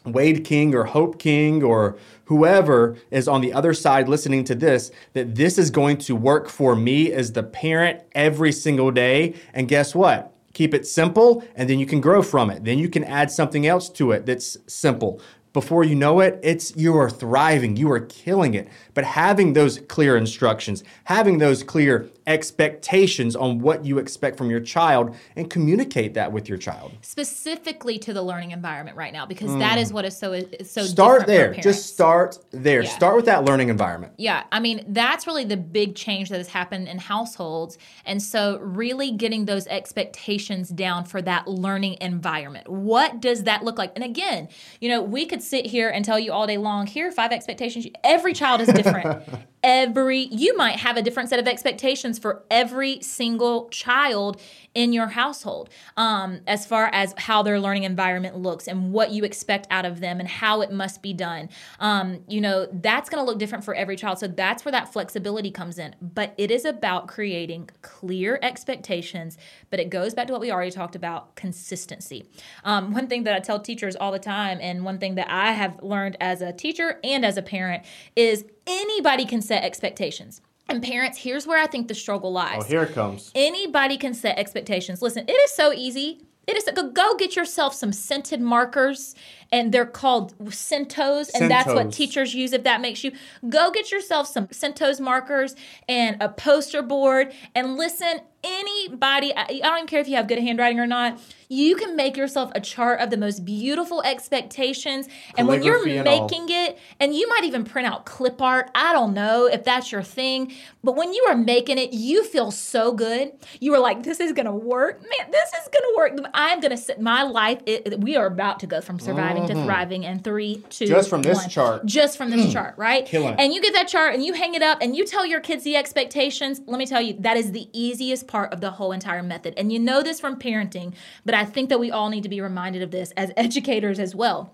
Wade King or Hope King or whoever is on the other side listening to this, that this is going to work for me as the parent every single day. And guess what? Keep it simple and then you can grow from it. Then you can add something else to it that's simple. Before you know it, it's you are thriving, you are killing it. But having those clear instructions, having those clear expectations on what you expect from your child and communicate that with your child. Specifically to the learning environment right now, because that is what is so is so Mm. Start there. Just start there. Yeah. Start with that learning environment. Yeah, I mean, that's really the big change that has happened in households. And so, really getting those expectations down for that learning environment. What does that look like? And again, you know, we could sit here and tell you all day long here are five expectations. Every child is different. different. every, you might have a different set of expectations for every single child in your household um, as far as how their learning environment looks and what you expect out of them and how it must be done. Um, you know, that's going to look different for every child. So that's where that flexibility comes in. But it is about creating clear expectations. But it goes back to what we already talked about consistency. Um, one thing that I tell teachers all the time, and one thing that I have learned as a teacher and as a parent, is anybody can set expectations. And parents, here's where I think the struggle lies Oh, here it comes. anybody can set expectations. Listen, it is so easy. It is go, go get yourself some scented markers, and they're called Scentos, and that's what teachers use. If that makes you go get yourself some Scentos markers and a poster board, and listen. Anybody, I don't even care if you have good handwriting or not. You can make yourself a chart of the most beautiful expectations, and when you're Calligraphy and all. making it, and you might even print out clip art. I don't know if that's your thing, but when you are making it, you feel so good. You are like, this is gonna work, man. This is gonna work. I'm gonna set my life. It, we are about to go from surviving to thriving in three, two, Mm-hmm. Just from this one. chart. Just from this chart, right? Killing. And you get that chart and you hang it up and you tell your kids the expectations. Let me tell you, that is the easiest part of the whole entire method. And you know this from parenting, but I think that we all need to be reminded of this as educators as well.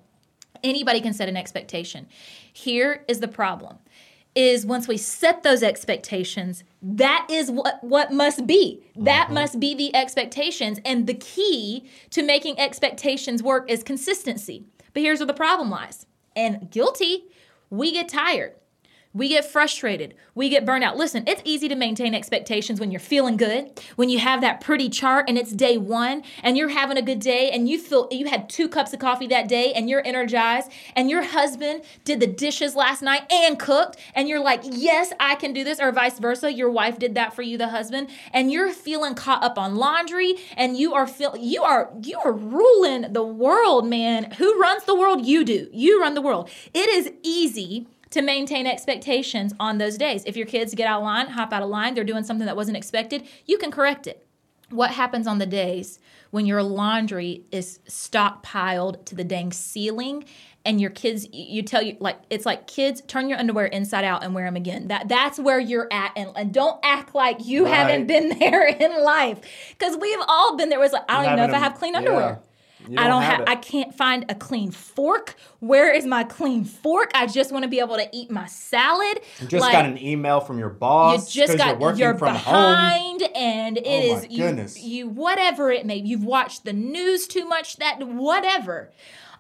Anybody can set an expectation. Here is the problem is once we set those expectations, that is what what must be. That mm-hmm. must be the expectations and the key to making expectations work is consistency. But here's where the problem lies. And guilty, we get tired. We get frustrated. We get burned out. Listen, it's easy to maintain expectations when you're feeling good, when you have that pretty chart and it's day one and you're having a good day and you feel you had two cups of coffee that day and you're energized and your husband did the dishes last night and cooked and you're like, yes, I can do this, or vice versa. Your wife did that for you, the husband, and you're feeling caught up on laundry and you are feel you are you are ruling the world, man. Who runs the world? You do. You run the world. It is easy to maintain expectations on those days. If your kids get out of line, hop out of line, they're doing something that wasn't expected, you can correct it. What happens on the days when your laundry is stockpiled to the dang ceiling and your kids you tell you like it's like kids turn your underwear inside out and wear them again. That that's where you're at and, and don't act like you haven't been there in life. Because we've all been there. Was like i don't even know if i have clean underwear I don't have. I can't find a clean fork. Where is my clean fork? I just want to be able to eat my salad. You just Like, got an email from your boss. you just got you're working you're from home. behind and it Oh is you, you whatever it may you've watched the news too much that whatever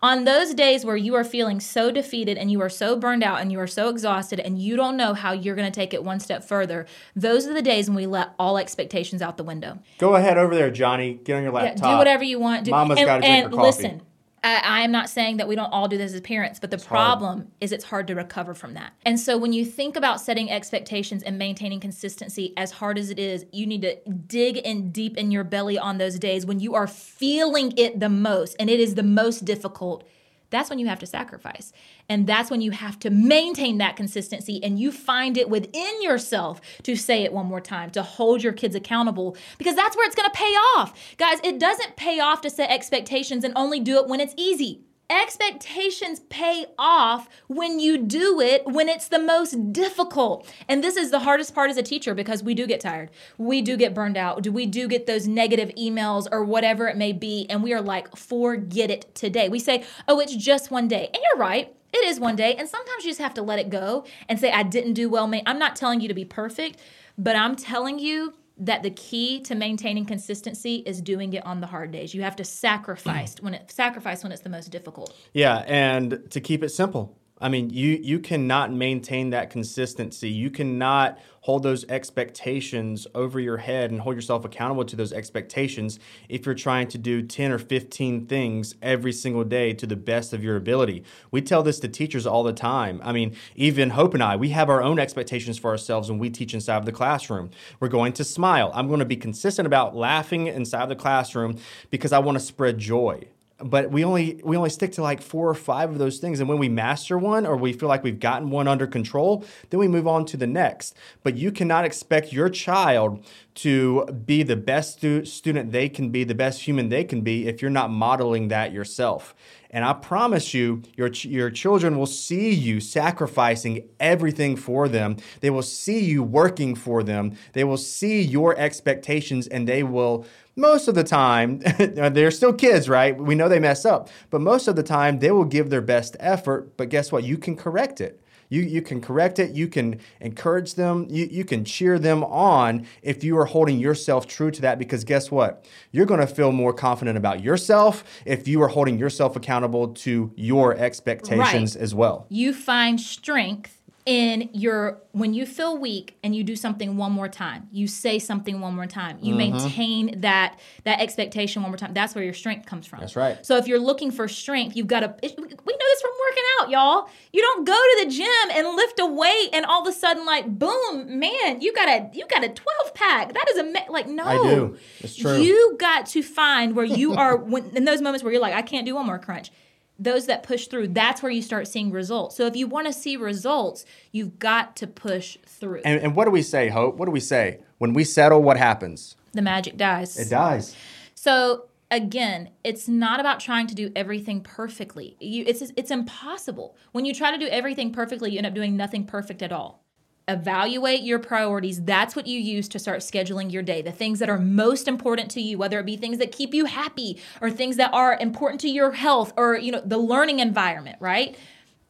on those days where you are feeling so defeated and you are so burned out and you are so exhausted and you don't know how you're going to take it one step further those are the days when we let all expectations out the window Go ahead over there, Johnny. Get on your yeah, laptop. do whatever you want. Do, Mama's and, gotta drink and her coffee. listen, I, am not saying that we don't all do this as parents, but the hard. problem is it's hard to recover from that. And so when you think about setting expectations and maintaining consistency, as hard as it is, you need to dig in deep in your belly on those days when you are feeling it the most and it is the most difficult. That's when you have to sacrifice. And that's when you have to maintain that consistency and you find it within yourself to say it one more time, to hold your kids accountable, because that's where it's gonna pay off. Guys, it doesn't pay off to set expectations and only do it when it's easy. Expectations pay off when you do it when it's the most difficult. And this is the hardest part as a teacher because we do get tired. We do get burned out. Do we do get those negative emails or whatever it may be. And we are like, forget it today. We say, oh, it's just one day. And you're right. It is one day. And sometimes you just have to let it go and say, I didn't do well. Ma- I'm not telling you to be perfect, but I'm telling you that the key to maintaining consistency is doing it on the hard days. You have to sacrifice when it sacrifice when it's the most difficult. Yeah, and to keep it simple. I mean, you you cannot maintain that consistency. You cannot hold those expectations over your head and hold yourself accountable to those expectations if you're trying to do 10 or 15 things every single day to the best of your ability. We tell this to teachers all the time. I mean, even Hope and I, we have our own expectations for ourselves when we teach inside of the classroom. We're going to smile. I'm going to be consistent about laughing inside of the classroom because I want to spread joy but we only we only stick to like four or five of those things and when we master one or we feel like we've gotten one under control then we move on to the next but you cannot expect your child to be the best stu- student they can be the best human they can be if you're not modeling that yourself and I promise you, your, your children will see you sacrificing everything for them. They will see you working for them. They will see your expectations and they will, most of the time, uh, they're still kids, right? We know they mess up, but most of the time they will give their best effort. But guess what? You can correct it. You, you can correct it. You can encourage them. You, you can cheer them on if you are holding yourself true to that. Because guess what? You're going to feel more confident about yourself if you are holding yourself accountable to your expectations Right. as well. You find strength in your when you feel weak and you do something one more time. You say something one more time. You Mm-hmm. maintain that that expectation one more time. That's where your strength comes from. That's right. So if you're looking for strength, you've got to. We know this from working out, y'all. You don't go to the gym and lift a weight and all of a sudden, like, boom, man, you got a you got a 12 pack. That is a ma- like no. I do. It's true. You got to find where you are when in those moments where you're like, I can't do one more crunch. Those that push through, that's where you start seeing results. So if you want to see results, you've got to push through. And, and what do we say, Hope? What do we say? When we settle, what happens? the magic dies. It dies. So again, it's not about trying to do everything perfectly. You, it's it's impossible. When you try to do everything perfectly, you end up doing nothing perfect at all. Evaluate your priorities. That's what you use to start scheduling your day. The things that are most important to you, whether it be things that keep you happy or things that are important to your health or you know the learning environment, right?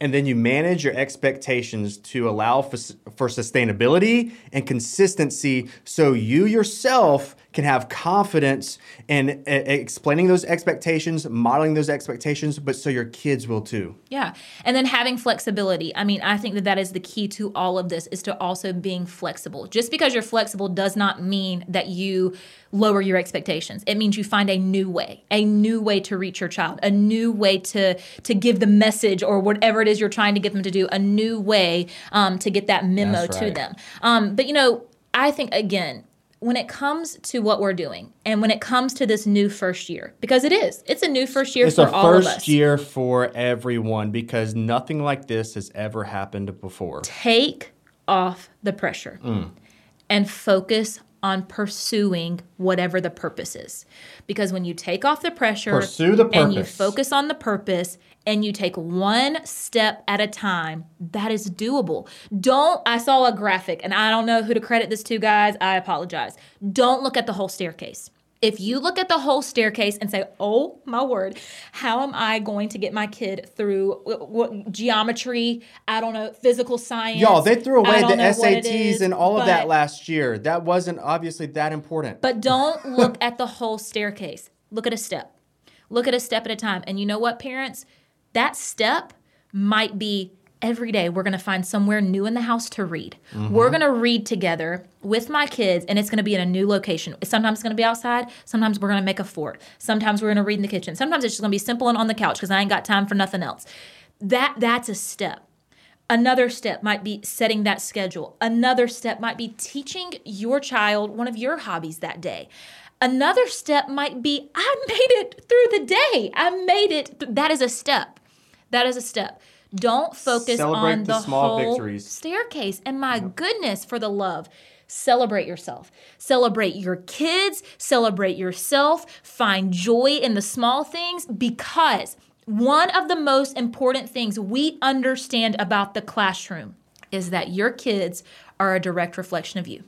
And then you manage your expectations to allow for, for sustainability and consistency so you yourself can have confidence in uh, explaining those expectations, modeling those expectations, but so your kids will too. Yeah. And then having flexibility. I mean, I think that that is the key to all of this is to also being flexible. Just because you're flexible does not mean that you lower your expectations. It means you find a new way, a new way to reach your child, a new way to to give the message or whatever it is you're trying to get them to do, a new way um, to get that memo That's to them. Um, but you know, I think again, when it comes to what we're doing and when it comes to this new first year, because it is, it's a new first year It's for a all of us. first year for everyone because nothing like this has ever happened before. take off the pressure mm. and focus on pursuing whatever the purpose is. Because when you take off the pressure Pursue the purpose. and you focus on the purpose and you take one step at a time, that is doable. Don't, I saw a graphic and I don't know who to credit this to, guys. I apologize. Don't look at the whole staircase. If you look at the whole staircase and say, "Oh my word, how am I going to get my kid through what, what geometry? I don't know, physical science." Y'all, they threw away the know what it SATs is, and all of that last year. That wasn't obviously that important. But don't look at the whole staircase. Look at a step. Look at a step at a time. And you know what, parents? That step might be every day we're going to find somewhere new in the house to read. Mm-hmm. We're going to read together with my kids and it's going to be in a new location. Sometimes it's going to be outside, sometimes we're going to make a fort. Sometimes we're going to read in the kitchen. Sometimes it's just going to be simple and on the couch cuz I ain't got time for nothing else. That that's a step. Another step might be setting that schedule. Another step might be teaching your child one of your hobbies that day. Another step might be I made it through the day. I made it. th- that is a step. That is a step. Don't focus Celebrate on the the, small whole victories. staircase. And my goodness, for the love, celebrate yourself. Celebrate your kids. Celebrate yourself. Find joy in the small things because one of the most important things we understand about the classroom is that your kids are a direct reflection of you.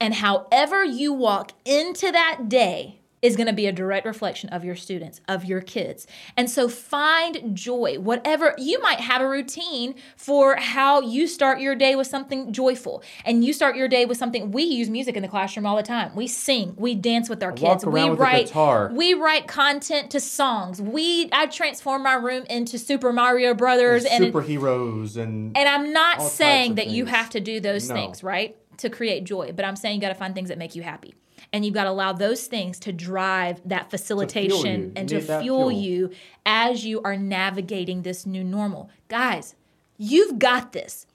And however you walk into that day is going to be a direct reflection of your students, of your kids. And so find joy, whatever you might have a routine for how you start your day with something joyful. And you start your day with something we use music in the classroom all the time. We sing, we dance with our kids. around we write guitar. we write content to songs. We I transform my room into Super Mario Brothers and superheroes and and I'm not saying that you have to do those No. things, right? To create joy. But I'm saying you got to find things that make you happy. And you've got to allow those things to drive that facilitation you. and to fuel fuel. you as you are navigating this new normal. Guys, you've got this.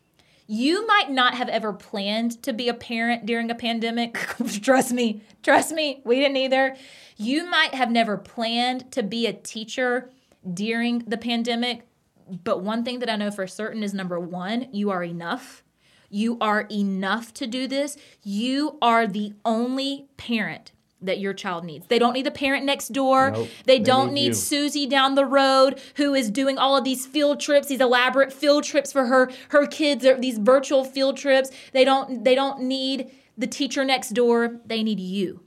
You might not have ever planned to be a parent during a pandemic. trust me, trust me, we didn't either. You might have never planned to be a teacher during the pandemic. But one thing that I know for certain is number one, you are enough. You are enough to do this. You are the only parent that your child needs. They don't need the parent next door. Nope, they they don't need need. Susie down the road who is doing all of these field trips, these elaborate field trips for her her kids or these virtual field trips. They don't they don't need the teacher next door. They need you.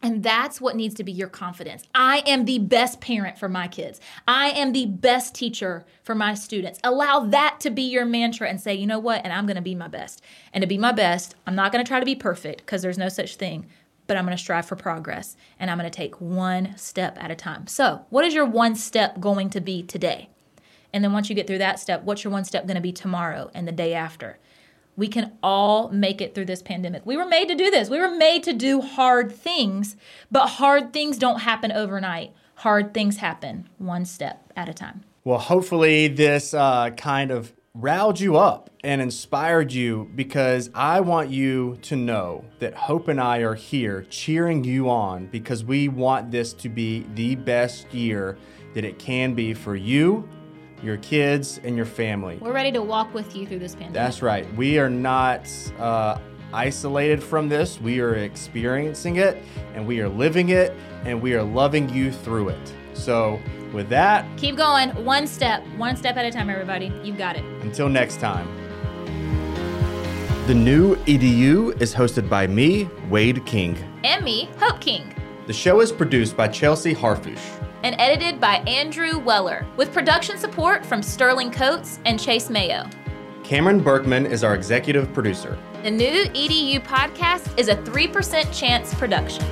And that's what needs to be your confidence. I am the best parent for my kids. I am the best teacher for my students. Allow that to be your mantra and say, you know what? And I'm going to be my best. And to be my best, I'm not going to try to be perfect because there's no such thing, but I'm going to strive for progress and I'm going to take one step at a time. So, what is your one step going to be today? And then once you get through that step, what's your one step going to be tomorrow and the day after? We can all make it through this pandemic. We were made to do this. We were made to do hard things, but hard things don't happen overnight. Hard things happen one step at a time. Well, hopefully, this uh, kind of riled you up and inspired you because I want you to know that Hope and I are here cheering you on because we want this to be the best year that it can be for you, your kids, and your family. We're ready to walk with you through this pandemic. That's right. We are not uh, isolated from this. We are experiencing it and we are living it and we are loving you through it. So, with that, Keep going, one step, one step at a time, everybody. You've got it. until next time. The new EDU is hosted by me, Wade King. And me, Hope King. The show is produced by Chelsea Harfoush. And edited by Andrew Weller, with production support from Sterling Coates and Chase Mayo. Cameron Berkman is our executive producer. The new EDU podcast is a 3% chance production.